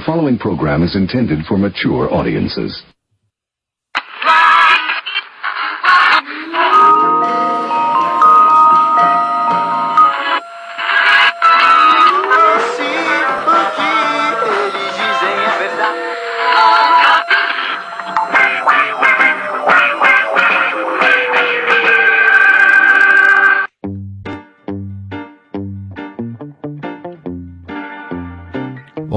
The following program is intended for mature audiences.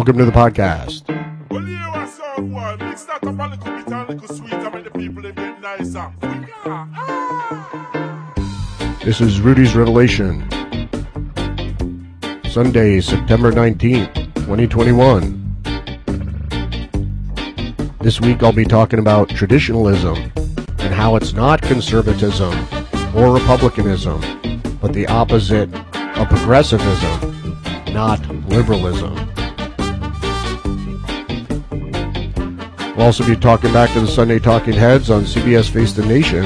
Welcome to the podcast. Well, here I saw one. Mix that up a little bit and little sweet and make the people them get nicer. Ah. This is Rudy's Revelation. Sunday, September 19th, 2021. This week I'll be talking about traditionalism and how it's not conservatism or republicanism, but the opposite of progressivism, not liberalism. We'll also be talking back to the Sunday Talking Heads on CBS Face the Nation,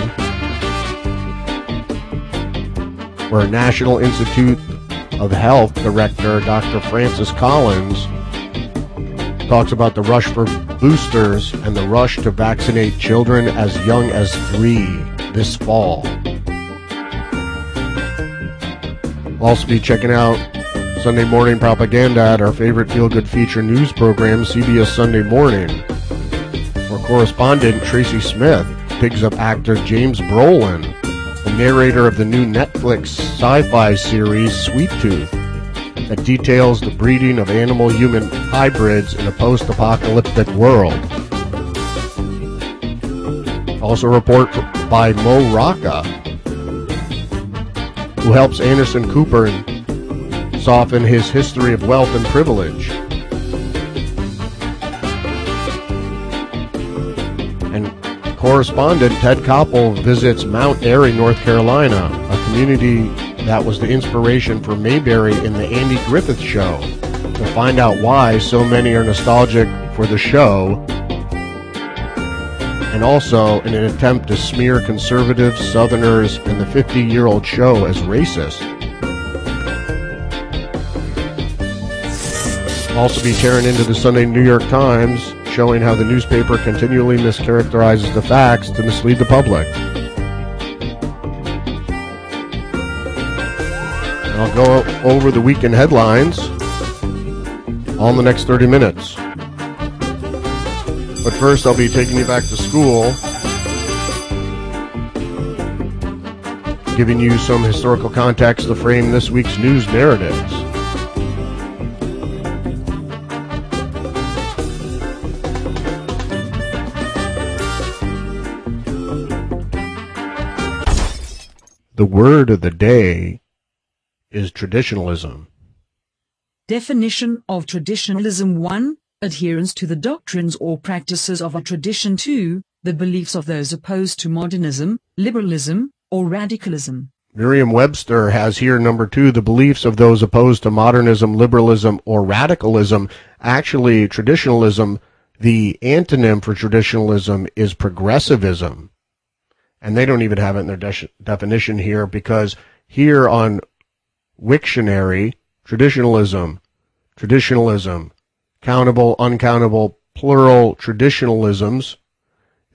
where National Institute of Health Director Dr. Francis Collins talks about the rush for boosters and the rush to vaccinate children as young as three this fall. We'll also be checking out Sunday Morning Propaganda at our favorite feel good feature news program, CBS Sunday Morning correspondent Tracy Smith picks up actor James Brolin, the narrator of the new Netflix sci-fi series Sweet Tooth, that details the breeding of animal-human hybrids in a post-apocalyptic world. Also report by Mo Rocca, who helps Anderson Cooper soften his history of wealth and privilege. Correspondent Ted Koppel visits Mount Airy, North Carolina, a community that was the inspiration for Mayberry in the Andy Griffith Show. To find out why so many are nostalgic for the show, and also in an attempt to smear conservatives, Southerners, and the 50 year old show as racist. Also be tearing into the Sunday New York Times, showing how the newspaper continually mischaracterizes the facts to mislead the public. And I'll go over the weekend headlines all in the next 30 minutes. But first, I'll be taking you back to school, giving you some historical context to frame this week's news narratives. The word of the day is traditionalism. Definition of traditionalism 1. Adherence to the doctrines or practices of a tradition 2. The beliefs of those opposed to modernism, liberalism, or radicalism. Merriam Webster has here number two, the beliefs of those opposed to modernism, liberalism, or radicalism. Actually, traditionalism, the antonym for traditionalism is progressivism. And they don't even have it in their de- definition here because here on Wiktionary, traditionalism, traditionalism, countable, uncountable, plural traditionalisms,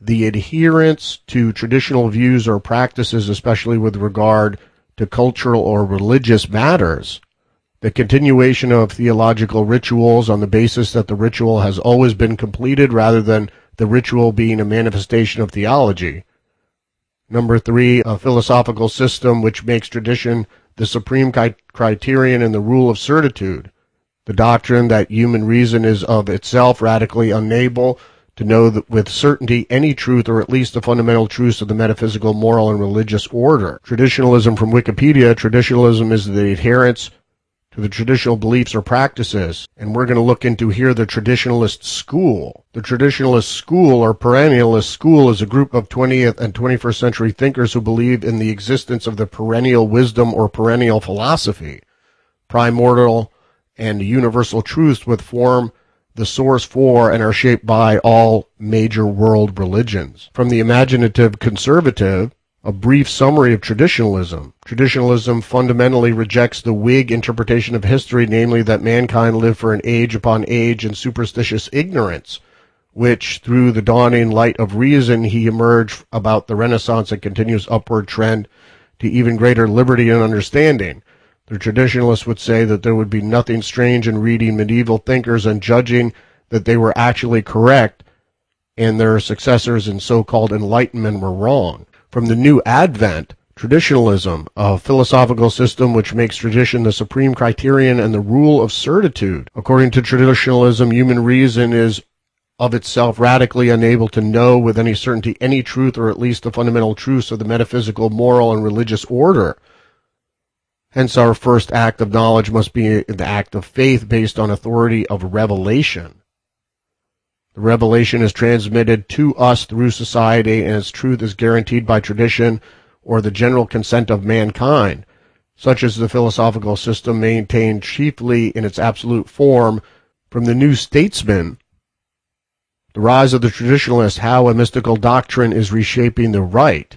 the adherence to traditional views or practices, especially with regard to cultural or religious matters, the continuation of theological rituals on the basis that the ritual has always been completed rather than the ritual being a manifestation of theology. Number three, a philosophical system which makes tradition the supreme criterion and the rule of certitude. The doctrine that human reason is of itself radically unable to know with certainty any truth or at least the fundamental truths of the metaphysical, moral, and religious order. Traditionalism from Wikipedia, traditionalism is the adherence to the traditional beliefs or practices. And we're going to look into here the traditionalist school. The traditionalist school or perennialist school is a group of 20th and 21st century thinkers who believe in the existence of the perennial wisdom or perennial philosophy, primordial and universal truths which form the source for and are shaped by all major world religions. From the imaginative conservative, A brief summary of traditionalism. Traditionalism fundamentally rejects the Whig interpretation of history, namely that mankind lived for an age upon age in superstitious ignorance, which, through the dawning light of reason, he emerged about the Renaissance and continuous upward trend to even greater liberty and understanding. The traditionalists would say that there would be nothing strange in reading medieval thinkers and judging that they were actually correct and their successors in so-called enlightenment were wrong from the new advent, traditionalism, a philosophical system which makes tradition the supreme criterion and the rule of certitude. According to traditionalism, human reason is of itself radically unable to know with any certainty any truth or at least the fundamental truths of the metaphysical, moral, and religious order. Hence, our first act of knowledge must be the act of faith based on authority of revelation. The revelation is transmitted to us through society, and its truth is guaranteed by tradition or the general consent of mankind. Such is the philosophical system maintained chiefly in its absolute form from the New Statesman. The rise of the traditionalist, how a mystical doctrine is reshaping the right.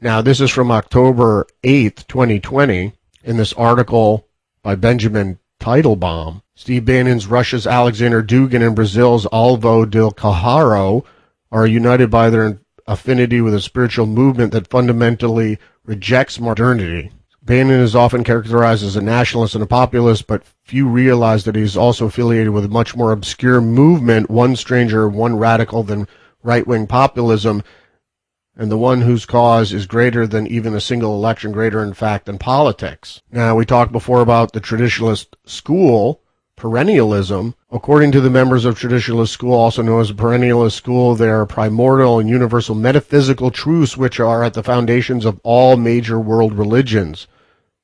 Now, this is from October 8th, 2020, in this article by Benjamin Teitelbaum. Steve Bannon's Russia's Alexander Dugin and Brazil's Olavo de Carvalho are united by their affinity with a spiritual movement that fundamentally rejects modernity. Bannon is often characterized as a nationalist and a populist, but few realize that he is also affiliated with a much more obscure movement, one stranger, one radical than right-wing populism, and the one whose cause is greater than even a single election, greater in fact than politics. Now, we talked before about the traditionalist school, perennialism. According to the members of traditionalist school, also known as perennialist school, there are primordial and universal metaphysical truths which are at the foundations of all major world religions.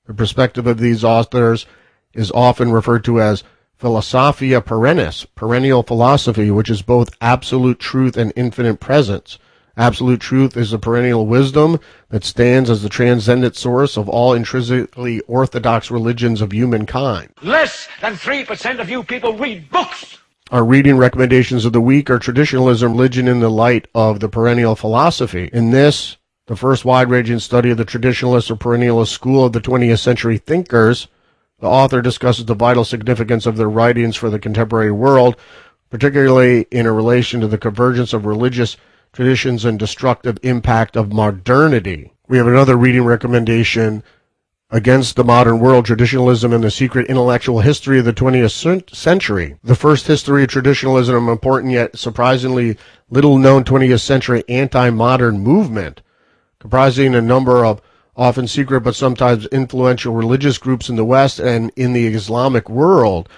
The perspective of these authors is often referred to as philosophia perennis, perennial philosophy, which is both absolute truth and infinite presence. Absolute truth is a perennial wisdom that stands as the transcendent source of all intrinsically orthodox religions of humankind. Less than 3% of you people read books. Our reading recommendations of the week are traditionalism, religion in the light of the perennial philosophy. In this, the first wide-ranging study of the traditionalist or perennialist school of the 20th century thinkers, the author discusses the vital significance of their writings for the contemporary world, particularly in a relation to the convergence of religious traditions and destructive impact of modernity. We have another reading recommendation Against the Modern World, Traditionalism and the Secret Intellectual History of the 20th Century. The first history of traditionalism, an important yet surprisingly little known 20th century anti-modern movement, comprising a number of often secret but sometimes influential religious groups in the West and in the Islamic world,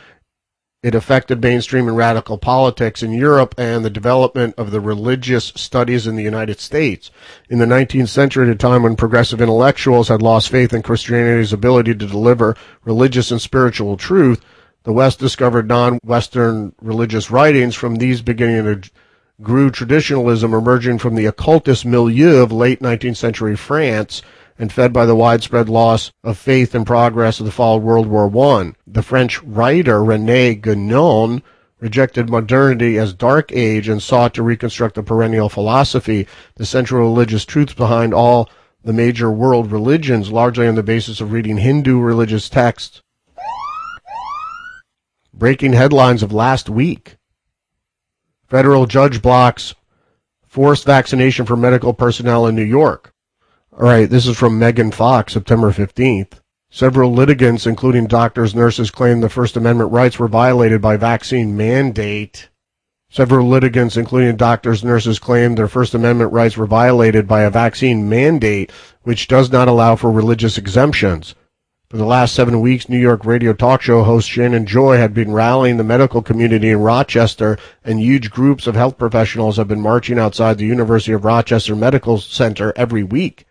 it affected mainstream and radical politics in Europe and the development of the religious studies in the United States. In the 19th century, at a time when progressive intellectuals had lost faith in Christianity's ability to deliver religious and spiritual truth, the West discovered non-Western religious writings. From these beginning grew traditionalism emerging from the occultist milieu of late 19th century France and fed by the widespread loss of faith and progress of the fall of World War I. The French writer René Guénon rejected modernity as dark age and sought to reconstruct the perennial philosophy, the central religious truths behind all the major world religions, largely on the basis of reading Hindu religious texts. Breaking headlines of last week. Federal judge blocks forced vaccination for medical personnel in New York. All right, this is from Megan Fox, September 15th. Several litigants, including doctors, nurses, claim the First Amendment rights were violated by vaccine mandate. Several litigants, including doctors, nurses, claim their First Amendment rights were violated by a vaccine mandate, which does not allow for religious exemptions. For the last seven weeks, New York radio talk show host Shannon Joy had been rallying the medical community in Rochester, and huge groups of health professionals have been marching outside the University of Rochester Medical Center every week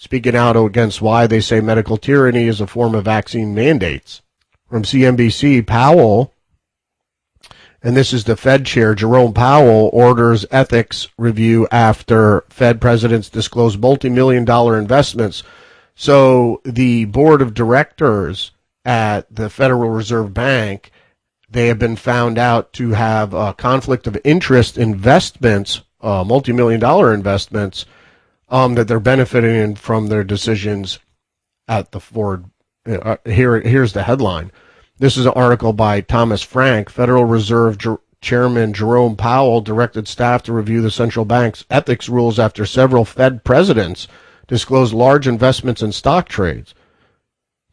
speaking out against why they say medical tyranny is a form of vaccine mandates. From CNBC, Powell, and this is the Fed chair, Jerome Powell, orders ethics review after Fed presidents disclose multi-million dollar investments. So the board of directors at the Federal Reserve Bank, they have been found out to have a conflict of interest investments, uh, multi-million dollar investments, um, that they're benefiting from their decisions at the Ford. Uh, here, here's the headline. This is an article by Thomas Franck. Federal Reserve Chairman Jerome Powell directed staff to review the central bank's ethics rules after several Fed presidents disclosed large investments in stock trades.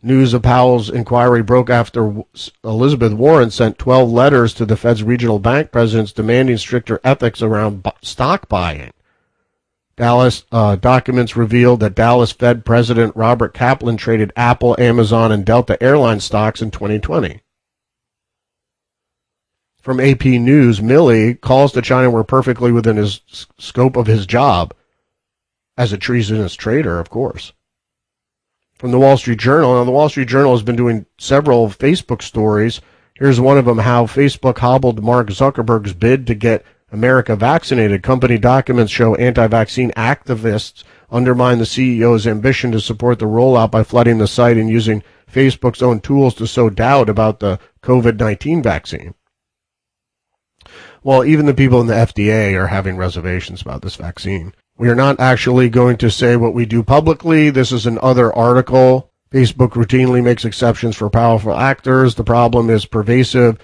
News of Powell's inquiry broke after Elizabeth Warren sent 12 letters to the Fed's regional bank presidents demanding stricter ethics around stock buying. Dallas uh, documents revealed that Dallas Fed President Robert Kaplan traded Apple, Amazon, and Delta airline stocks in 2020. From AP News, Milley calls to China were perfectly within his scope of his job as a treasonous trader, of course. From the Wall Street Journal, now the Wall Street Journal has been doing several Facebook stories. Here's one of them: how Facebook hobbled Mark Zuckerberg's bid to get America vaccinated. Company documents show anti-vaccine activists undermine the CEO's ambition to support the rollout by flooding the site and using Facebook's own tools to sow doubt about the COVID-19 vaccine. Well, even the people in the FDA are having reservations about this vaccine. We are not actually going to say what we do publicly. This is another article. Facebook routinely makes exceptions for powerful actors. The problem is pervasive,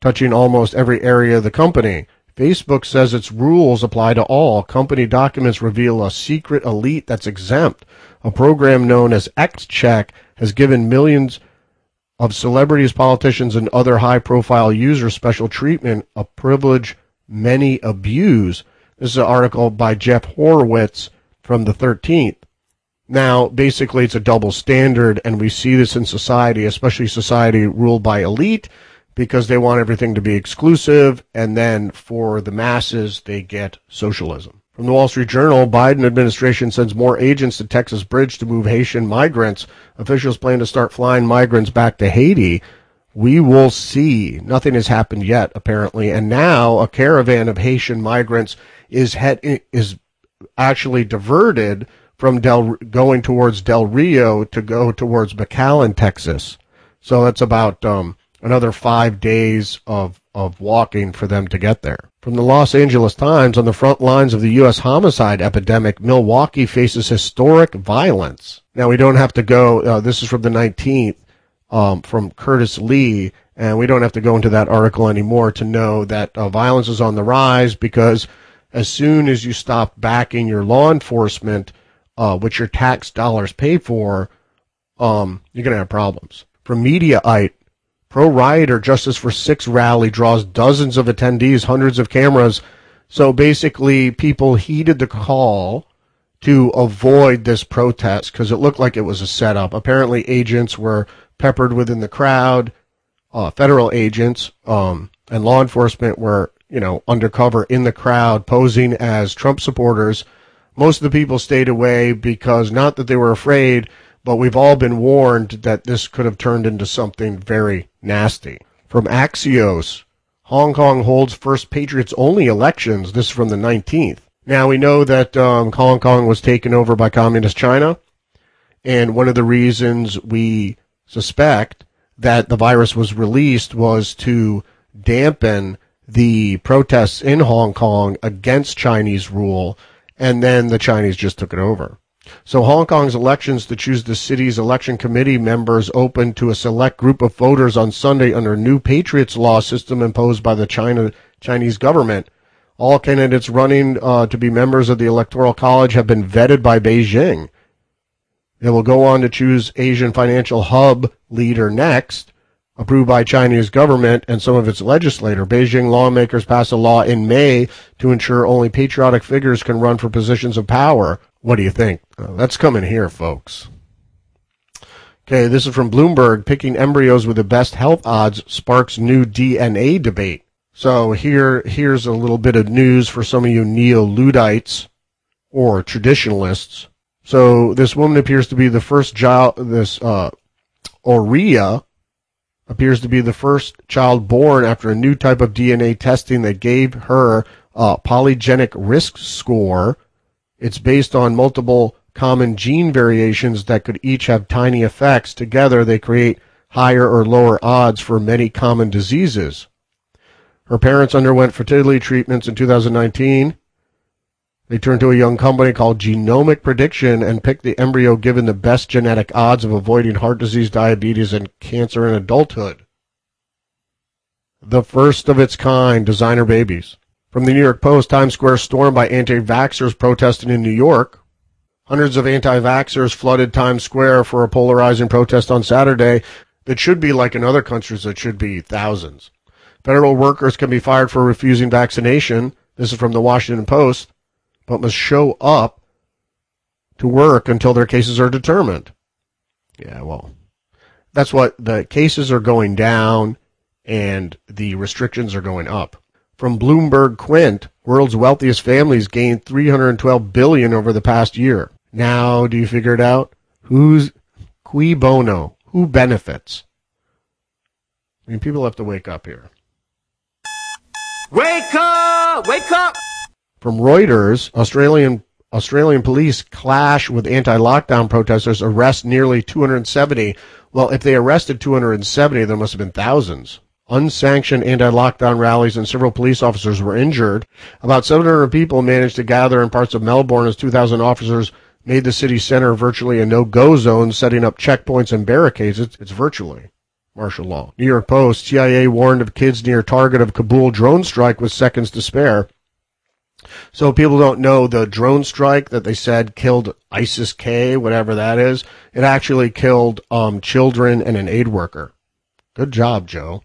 touching almost every area of the company. Facebook says its rules apply to all. Company documents reveal a secret elite that's exempt. A program known as XCheck has given millions of celebrities, politicians, and other high profile users special treatment, a privilege many abuse. This is an article by Jeff Horwitz from the 13th. Now, basically, it's a double standard, and we see this in society, especially society ruled by elite because they want everything to be exclusive, and then for the masses, they get socialism. From the Wall Street Journal, Biden administration sends more agents to Texas Bridge to move Haitian migrants. Officials plan to start flying migrants back to Haiti. We will see. Nothing has happened yet, apparently, and now a caravan of Haitian migrants is is actually diverted from Del going towards Del Rio to go towards McAllen, Texas. So that's about um, another five days of, of walking for them to get there. From the Los Angeles Times, on the front lines of the U.S. homicide epidemic, Milwaukee faces historic violence. Now, we don't have to go, uh, this is from the 19th, um, from Kurtis Lee, and we don't have to go into that article anymore to know that uh, violence is on the rise because as soon as you stop backing your law enforcement, uh, which your tax dollars pay for, um, you're going to have problems. From Mediaite, Pro Rioter Justice for Six rally draws dozens of attendees, hundreds of cameras. So basically, people heeded the call to avoid this protest because it looked like it was a setup. Apparently, agents were peppered within the crowd, uh, federal agents um, and law enforcement were, you know, undercover in the crowd, posing as Trump supporters. Most of the people stayed away because not that they were afraid, but we've all been warned that this could have turned into something very nasty. From Axios, Hong Kong holds first Patriots only elections. This is from the 19th. Now we know that um, Hong Kong was taken over by Communist China, and one of the reasons we suspect that the virus was released was to dampen the protests in Hong Kong against Chinese rule, and then the Chinese just took it over. So Hong Kong's elections to choose the city's election committee members opened to a select group of voters on Sunday under new Patriots law system imposed by the China Chinese government. All candidates running uh, to be members of the Electoral College have been vetted by Beijing. It will go on to choose Asian Financial Hub leader next, approved by Chinese government and some of its legislator. Beijing lawmakers passed a law in May to ensure only patriotic figures can run for positions of power. What do you think? Uh, that's coming here, folks. Okay, this is from Bloomberg. Picking embryos with the best health odds sparks new DNA debate. So here, here's a little bit of news for some of you neo-Luddites or traditionalists. So this woman appears to be the first child. This uh, Aurea appears to be the first child born after a new type of DNA testing that gave her a polygenic risk score it's based on multiple common gene variations that could each have tiny effects. Together, they create higher or lower odds for many common diseases. Her parents underwent fertility treatments in 2019. They turned to a young company called Genomic Prediction and picked the embryo given the best genetic odds of avoiding heart disease, diabetes, and cancer in adulthood. The first of its kind, designer babies. From the New York Post, Times Square stormed by anti-vaxxers protesting in New York. Hundreds of anti-vaxxers flooded Times Square for a polarizing protest on Saturday that should be like in other countries that should be thousands. Federal workers can be fired for refusing vaccination. This is from the Washington Post but must show up to work until their cases are determined. Yeah, well, that's what the cases are going down and the restrictions are going up. From Bloomberg Quint, world's wealthiest families gained 312 billion over the past year. Now, do you figure it out? Who's cui bono? Who benefits? I mean, people have to wake up here. Wake up! Wake up! From Reuters, Australian Australian police clash with anti-lockdown protesters, arrest nearly 270. Well, if they arrested 270, there must have been thousands. Unsanctioned anti-lockdown rallies and several police officers were injured. About 700 people managed to gather in parts of Melbourne as 2,000 officers made the city center virtually a no-go zone, setting up checkpoints and barricades. It's, it's virtually martial law. New York Post, CIA warned of kids near target of Kabul drone strike with seconds to spare. So people don't know the drone strike that they said killed ISIS K, whatever that is. It actually killed um, children and an aid worker. Good job, Joe.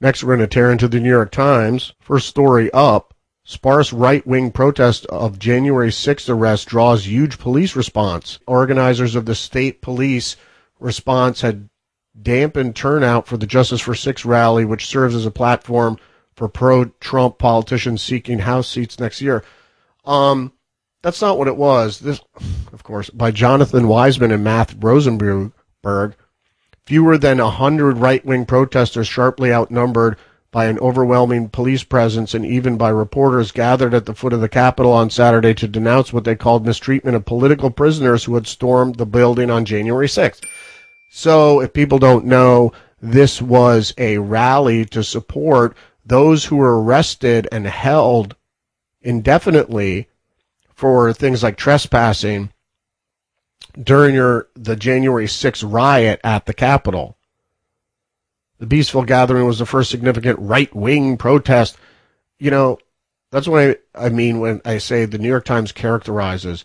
Next, we're going to tear into the New York Times. First story up. Sparse right-wing protest of January 6th arrest draws huge police response. Organizers of the state police response had dampened turnout for the Justice for Six rally, which serves as a platform for pro-Trump politicians seeking House seats next year. Um, that's not what it was. This, of course, by Jonathan Weisman and Matt Rosenberg. Fewer than a hundred right-wing protesters, sharply outnumbered by an overwhelming police presence, and even by reporters gathered at the foot of the Capitol on Saturday to denounce what they called mistreatment of political prisoners who had stormed the building on January 6th. So, if people don't know, this was a rally to support those who were arrested and held indefinitely for things like trespassing during your, the January 6th riot at the Capitol. The peaceful gathering was the first significant right wing protest. You know, that's what I, I mean when I say the New York Times characterizes.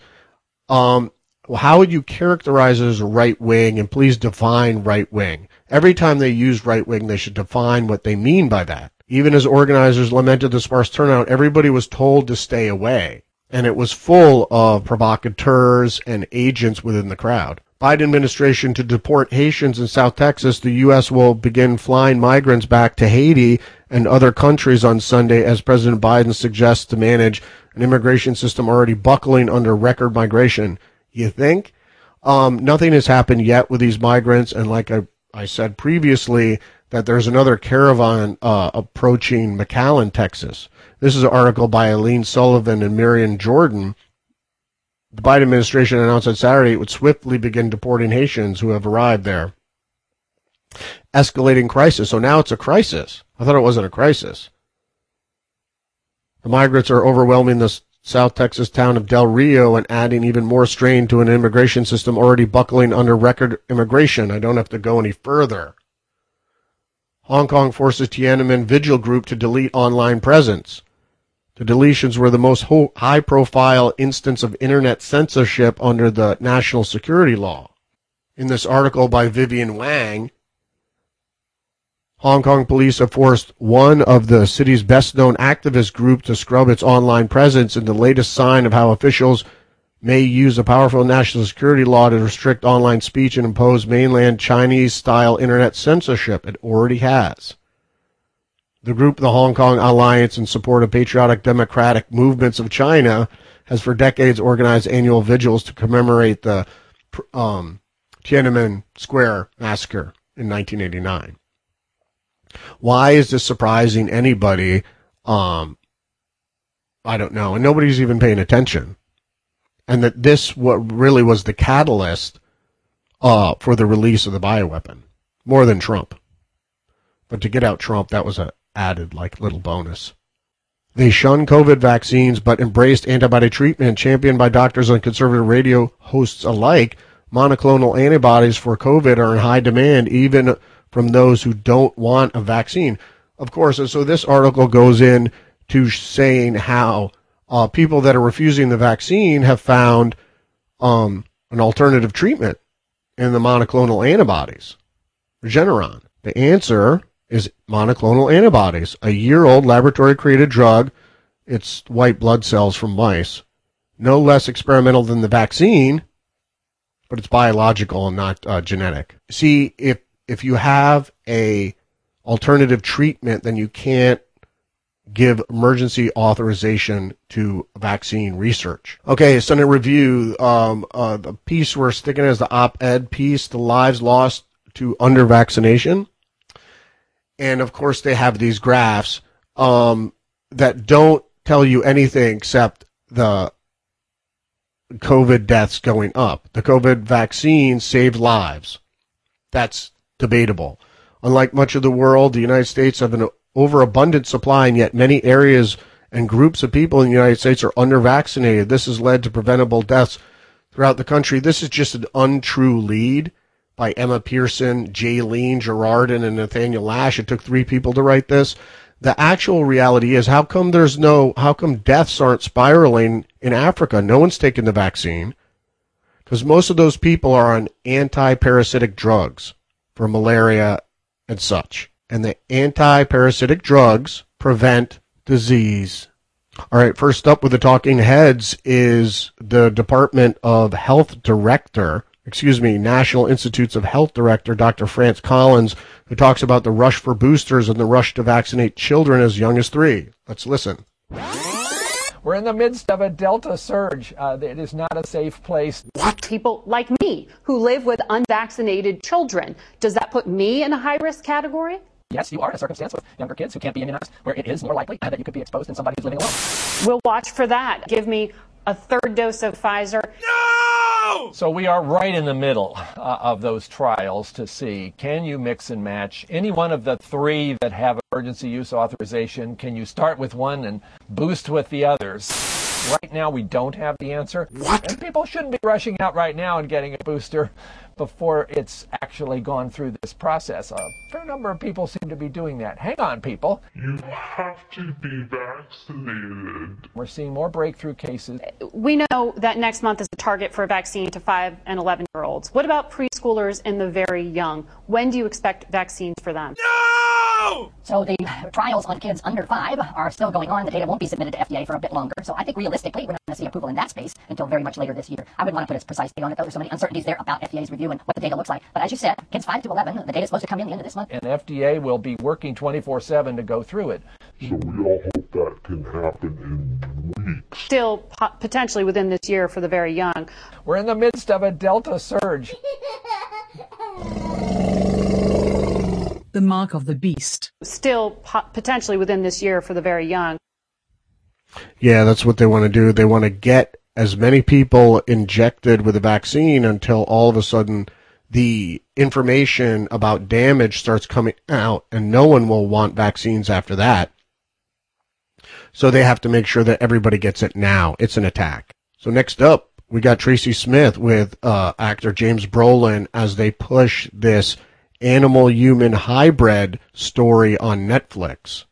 Um, well, how would you characterize as right wing? And please define right wing. Every time they use right wing, they should define what they mean by that. Even as organizers lamented the sparse turnout, everybody was told to stay away. And it was full of provocateurs and agents within the crowd. Biden administration to deport Haitians in South Texas, the U.S. will begin flying migrants back to Haiti and other countries on Sunday as President Biden suggests to manage an immigration system already buckling under record migration. You think? Um, nothing has happened yet with these migrants, and like I, I said previously, that there's another caravan uh, approaching McAllen, Texas. This is an article by Eileen Sullivan and Miriam Jordan. The Biden administration announced on Saturday it would swiftly begin deporting Haitians who have arrived there. Escalating crisis. So now it's a crisis. I thought it wasn't a crisis. The migrants are overwhelming the South Texas town of Del Rio and adding even more strain to an immigration system already buckling under record immigration. I don't have to go any further. Hong Kong forces Tiananmen Vigil Group to delete online presence. The deletions were the most high profile instance of internet censorship under the national security law. In this article by Vivian Wang, Hong Kong police have forced one of the city's best known activist groups to scrub its online presence in the latest sign of how officials may use a powerful national security law to restrict online speech and impose mainland Chinese style internet censorship. It already has. The group, the Hong Kong Alliance in Support of Patriotic Democratic Movements of China, has for decades organized annual vigils to commemorate the um, Tiananmen Square massacre in 1989. Why is this surprising anybody? Um, I don't know. And nobody's even paying attention and that this what really was the catalyst uh, for the release of the bioweapon, more than Trump. But to get out Trump, that was a added like little bonus. They shun COVID vaccines but embraced antibody treatment championed by doctors and conservative radio hosts alike. Monoclonal antibodies for COVID are in high demand, even from those who don't want a vaccine. Of course, and so this article goes in to saying how uh, people that are refusing the vaccine have found um, an alternative treatment in the monoclonal antibodies, Regeneron. The answer is monoclonal antibodies, a year old laboratory created drug. It's white blood cells from mice. No less experimental than the vaccine, but it's biological and not uh, genetic. See, if if you have a alternative treatment, then you can't give emergency authorization to vaccine research. Okay, Senate review. Um, uh, the piece we're sticking as the op-ed piece: the lives lost to under vaccination and of course they have these graphs um, that don't tell you anything except the COVID deaths going up. The COVID vaccine saved lives. That's debatable. Unlike much of the world, the United States have an overabundant supply, and yet many areas and groups of people in the United States are undervaccinated. This has led to preventable deaths throughout the country. This is just an untrue lead by Emma Pierson, Jaline Gerardin, and Nathaniel Lash. It took three people to write this. The actual reality is how come there's no, how come deaths aren't spiraling in Africa? No one's taken the vaccine because most of those people are on anti-parasitic drugs for malaria and such. And the anti-parasitic drugs prevent disease. All right, first up with the talking heads is the Department of Health Director, excuse me, National Institutes of Health Director, Dr. France Collins, who talks about the rush for boosters and the rush to vaccinate children as young as three. Let's listen. We're in the midst of a Delta surge. Uh, it is not a safe place. What? People like me who live with unvaccinated children. Does that put me in a high risk category? Yes, you are in a circumstance with younger kids who can't be immunized where it is more likely that you could be exposed than somebody who's living alone. We'll watch for that. Give me a third dose of Pfizer. No! So we are right in the middle uh, of those trials to see can you mix and match any one of the three that have emergency use authorization? Can you start with one and boost with the others? Right now, we don't have the answer. What? And people shouldn't be rushing out right now and getting a booster before it's actually gone through this process. A fair number of people seem to be doing that. Hang on, people. You have to be vaccinated. We're seeing more breakthrough cases. We know that next month is the target for a vaccine to 5 and 11 year olds. What about preschoolers and the very young? When do you expect vaccines for them? No! So the trials on kids under five are still going on. The data won't be submitted to FDA for a bit longer. So I think realistically, we're not going to see approval in that space until very much later this year. I wouldn't want to put a precise date on it, though. There's so many uncertainties there about FDA's review and what the data looks like. But as you said, kids 5 to 11, the data is supposed to come in the end of this month. And FDA will be working 24 7 to go through it. So we all hope that can happen in weeks. Still po- potentially within this year for the very young. We're in the midst of a Delta surge. The mark of the beast. Still po- potentially within this year for the very young. Yeah, that's what they want to do. They want to get as many people injected with a vaccine until all of a sudden the information about damage starts coming out and no one will want vaccines after that. So they have to make sure that everybody gets it now. It's an attack. So next up, we got Tracy Smith with uh, actor James Brolin as they push this animal human hybrid story on Netflix.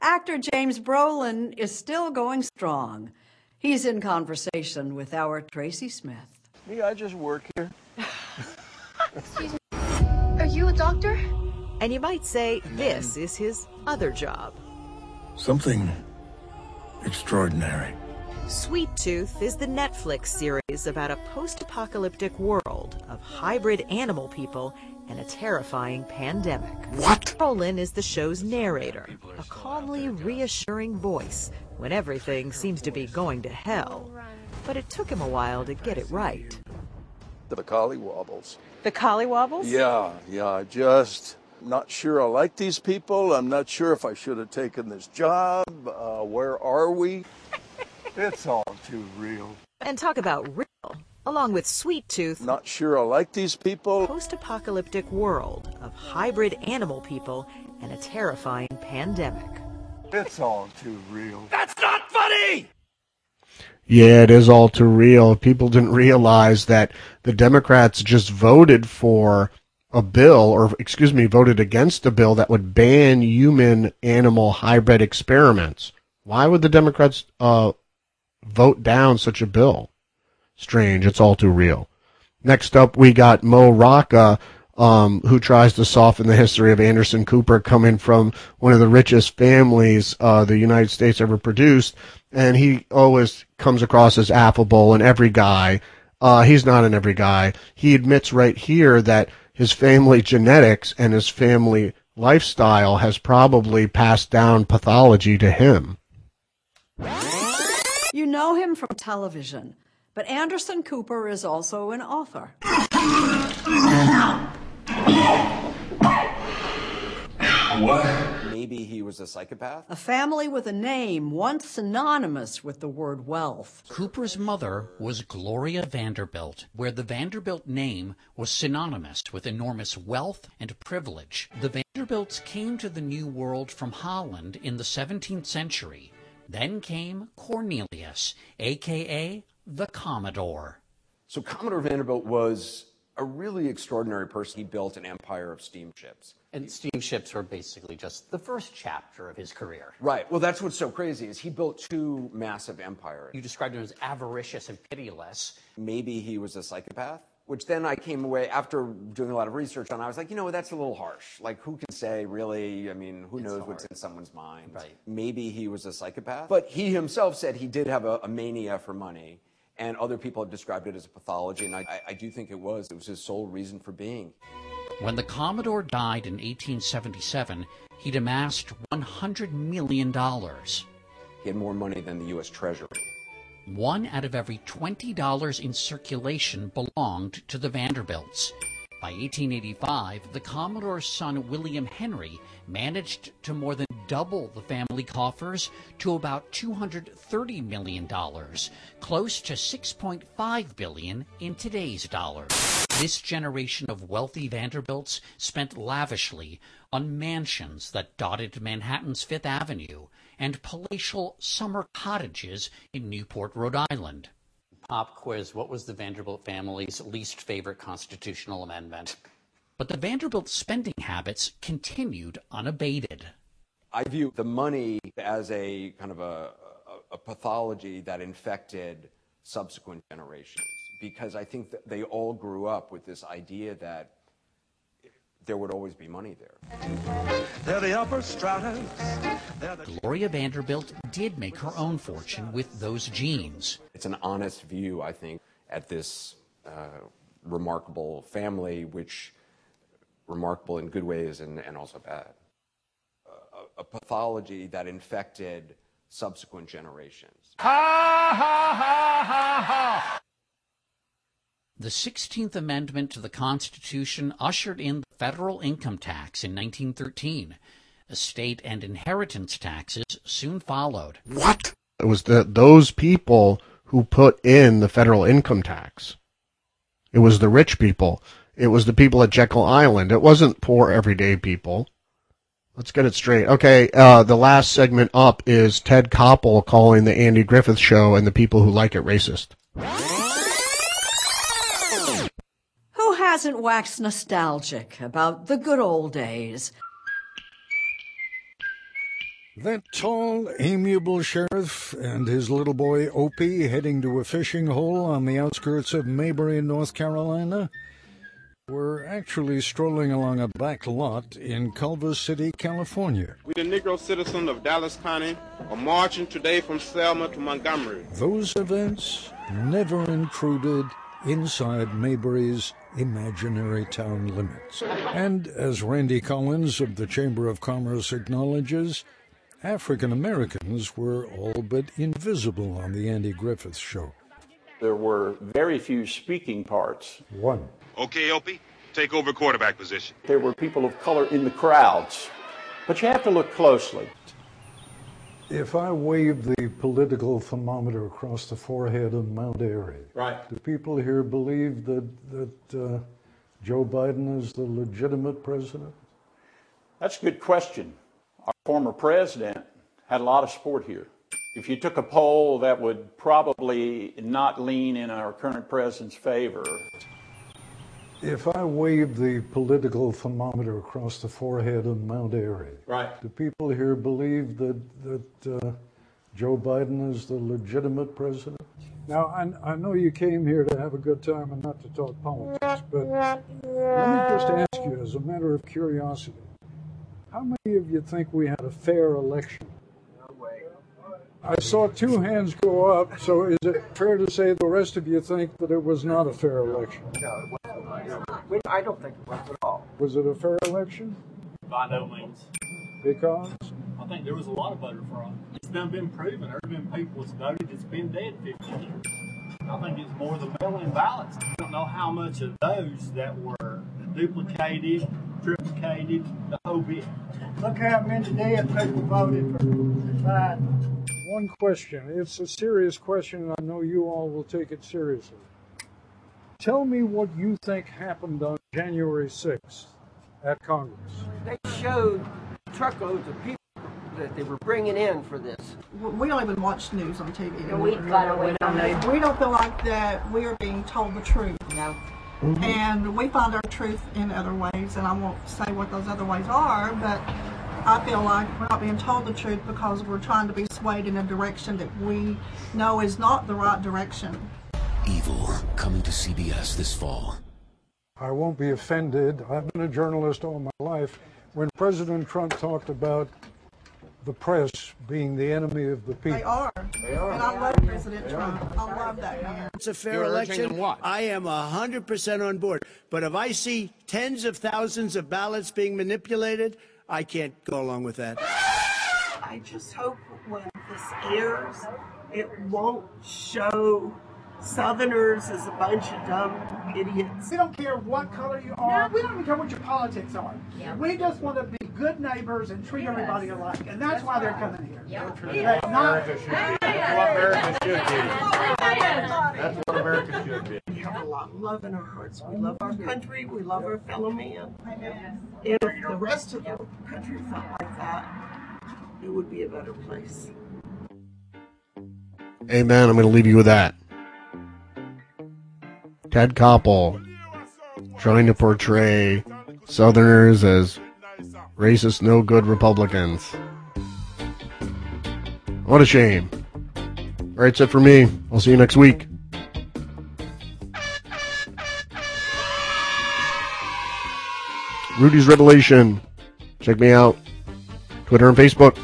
Actor James Brolin is still going strong. He's in conversation with our Tracy Smith. Me, I just work here. Excuse me. Are you a doctor? And you might say this is his other job. Something extraordinary. Sweet Tooth is the Netflix series about a post apocalyptic world of hybrid animal people and a terrifying pandemic. What? Brolin is the show's narrator, a calmly reassuring voice when everything seems to be going to hell. But it took him a while to get it right. The collie wobbles. The collie wobbles? Yeah, yeah, I just not sure I like these people. I'm not sure if I should have taken this job. Uh, where are we? It's all too real. And talk about real, along with Sweet Tooth. Not sure I like these people. Post apocalyptic world of hybrid animal people and a terrifying pandemic. It's all too real. That's not funny! Yeah, it is all too real. People didn't realize that the Democrats just voted for a bill, or excuse me, voted against a bill that would ban human animal hybrid experiments. Why would the Democrats uh, vote down such a bill? Strange. It's all too real. Next up, we got Mo Rocca, um, who tries to soften the history of Anderson Cooper coming from one of the richest families uh, the United States ever produced. And he always comes across as affable and every guy. Uh, he's not an every guy. He admits right here that his family genetics and his family lifestyle has probably passed down pathology to him. You know him from television, but Anderson Cooper is also an author. What? Maybe he was a psychopath? A family with a name once synonymous with the word wealth. Cooper's mother was Gloria Vanderbilt, where the Vanderbilt name was synonymous with enormous wealth and privilege. The Vanderbilts came to the New World from Holland in the 17th century. Then came Cornelius, aka the Commodore. So Commodore Vanderbilt was a really extraordinary person. He built an empire of steamships. And steamships were basically just the first chapter of his career. Right. Well, that's what's so crazy is he built two massive empires. You described him as avaricious and pitiless. Maybe he was a psychopath, which then I came away after doing a lot of research on. I was like, you know, that's a little harsh. Like, who can say really? I mean, who It's knows hard. what's in someone's mind? Right. Maybe he was a psychopath, but he himself said he did have a, a mania for money. And other people have described it as a pathology, and I, I, I do think it was. It was his sole reason for being. When the Commodore died in 1877, he'd amassed $100 million. He had more money than the U.S. Treasury. One out of every $20 in circulation belonged to the Vanderbilts. By 1885, the Commodore's son William Henry managed to more than double the family coffers to about $230 million, close to 6.5 billion in today's dollars. This generation of wealthy Vanderbilts spent lavishly on mansions that dotted Manhattan's Fifth Avenue and palatial summer cottages in Newport, Rhode Island. Pop quiz What was the Vanderbilt family's least favorite constitutional amendment? But the Vanderbilt spending habits continued unabated. I view the money as a kind of a, a, a pathology that infected subsequent generations because I think that they all grew up with this idea that there would always be money there. They're the upper stratas. They're the Gloria Vanderbilt did make her own fortune with those genes. It's an honest view, I think, at this uh, remarkable family, which remarkable in good ways and, and also bad. A, a pathology that infected subsequent generations. Ha ha ha ha ha! The 16th Amendment to the Constitution ushered in the federal income tax in 1913. Estate and inheritance taxes soon followed. What? It was the those people who put in the federal income tax. It was the rich people. It was the people at Jekyll Island. It wasn't poor everyday people. Let's get it straight. Okay, uh, the last segment up is Ted Koppel calling the Andy Griffith Show and the people who like it racist. Who hasn't waxed nostalgic about the good old days? That tall, amiable sheriff and his little boy Opie heading to a fishing hole on the outskirts of Mayberry, North Carolina, were actually strolling along a back lot in Culver City, California. We, the Negro citizens of Dallas County, are marching today from Selma to Montgomery. Those events never intruded inside Mayberry's imaginary town limits. And as Randy Collins of the Chamber of Commerce acknowledges, African Americans were all but invisible on the Andy Griffith Show. There were very few speaking parts. One. Okay, Opie, take over quarterback position. There were people of color in the crowds, but you have to look closely. If I wave the political thermometer across the forehead of Mount Airy, Right. do people here believe that that uh, Joe Biden is the legitimate president? That's a good question. Are former president had a lot of support here. If you took a poll, that would probably not lean in our current president's favor. If I wave the political thermometer across the forehead of Mount Airy, Right. do people here believe that that uh, Joe Biden is the legitimate president? Now, I, I know you came here to have a good time and not to talk politics, but let me just ask you, as a matter of curiosity, how many of you think we had a fair election? No way. I saw two hands go up, so is it fair to say the rest of you think that it was not a fair election? No, it wasn't. I don't think it was at all. Was it a fair election? By no means. Because? I think there was a lot of voter fraud. It's done been proven. There have been people that's voted that's been dead 50 years. I think it's more the mail-in ballots. I don't know how much of those that were duplicated, triplicated, the whole bit. Look how many dead people voted for Biden. One question. It's a serious question, and I know you all will take it seriously. Tell me what you think happened on January 6th at Congress. They showed truckloads of people that they were bringing in for this. We don't even watch news on TV. Yeah, we got away from that. We don't feel like that we are being told the truth. No. Mm-hmm. And we find our truth in other ways, and I won't say what those other ways are, but I feel like we're not being told the truth because we're trying to be swayed in a direction that we know is not the right direction. Evil coming to CBS this fall. I won't be offended. I've been a journalist all my life. When President Trump talked about the press being the enemy of the people. They are. They are. And I love President Trump. I love that man. It's a fair You're election. what? I am 100% on board. But if I see tens of thousands of ballots being manipulated, I can't go along with that. I just hope when this airs, it won't show Southerners as a bunch of dumb idiots. We don't care what color you are. We don't even care what your politics are. Yeah. We just want to be good neighbors and treat everybody alike, and that's why they're coming here. That's not- America should be. That's what America should be. That's what America should be. We have a lot of love in our hearts. We love our country. We love our fellow man. If the rest of the country felt like that, it would be a better place. Amen. I'm going to leave you with that. Ted Koppel trying to portray Southerners as racist, no good Republicans. What a shame. All right, that's it for me. I'll see you next week. Rudy's Revelation. Check me out. Twitter and Facebook.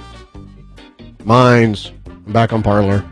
Minds. I'm back on Parler.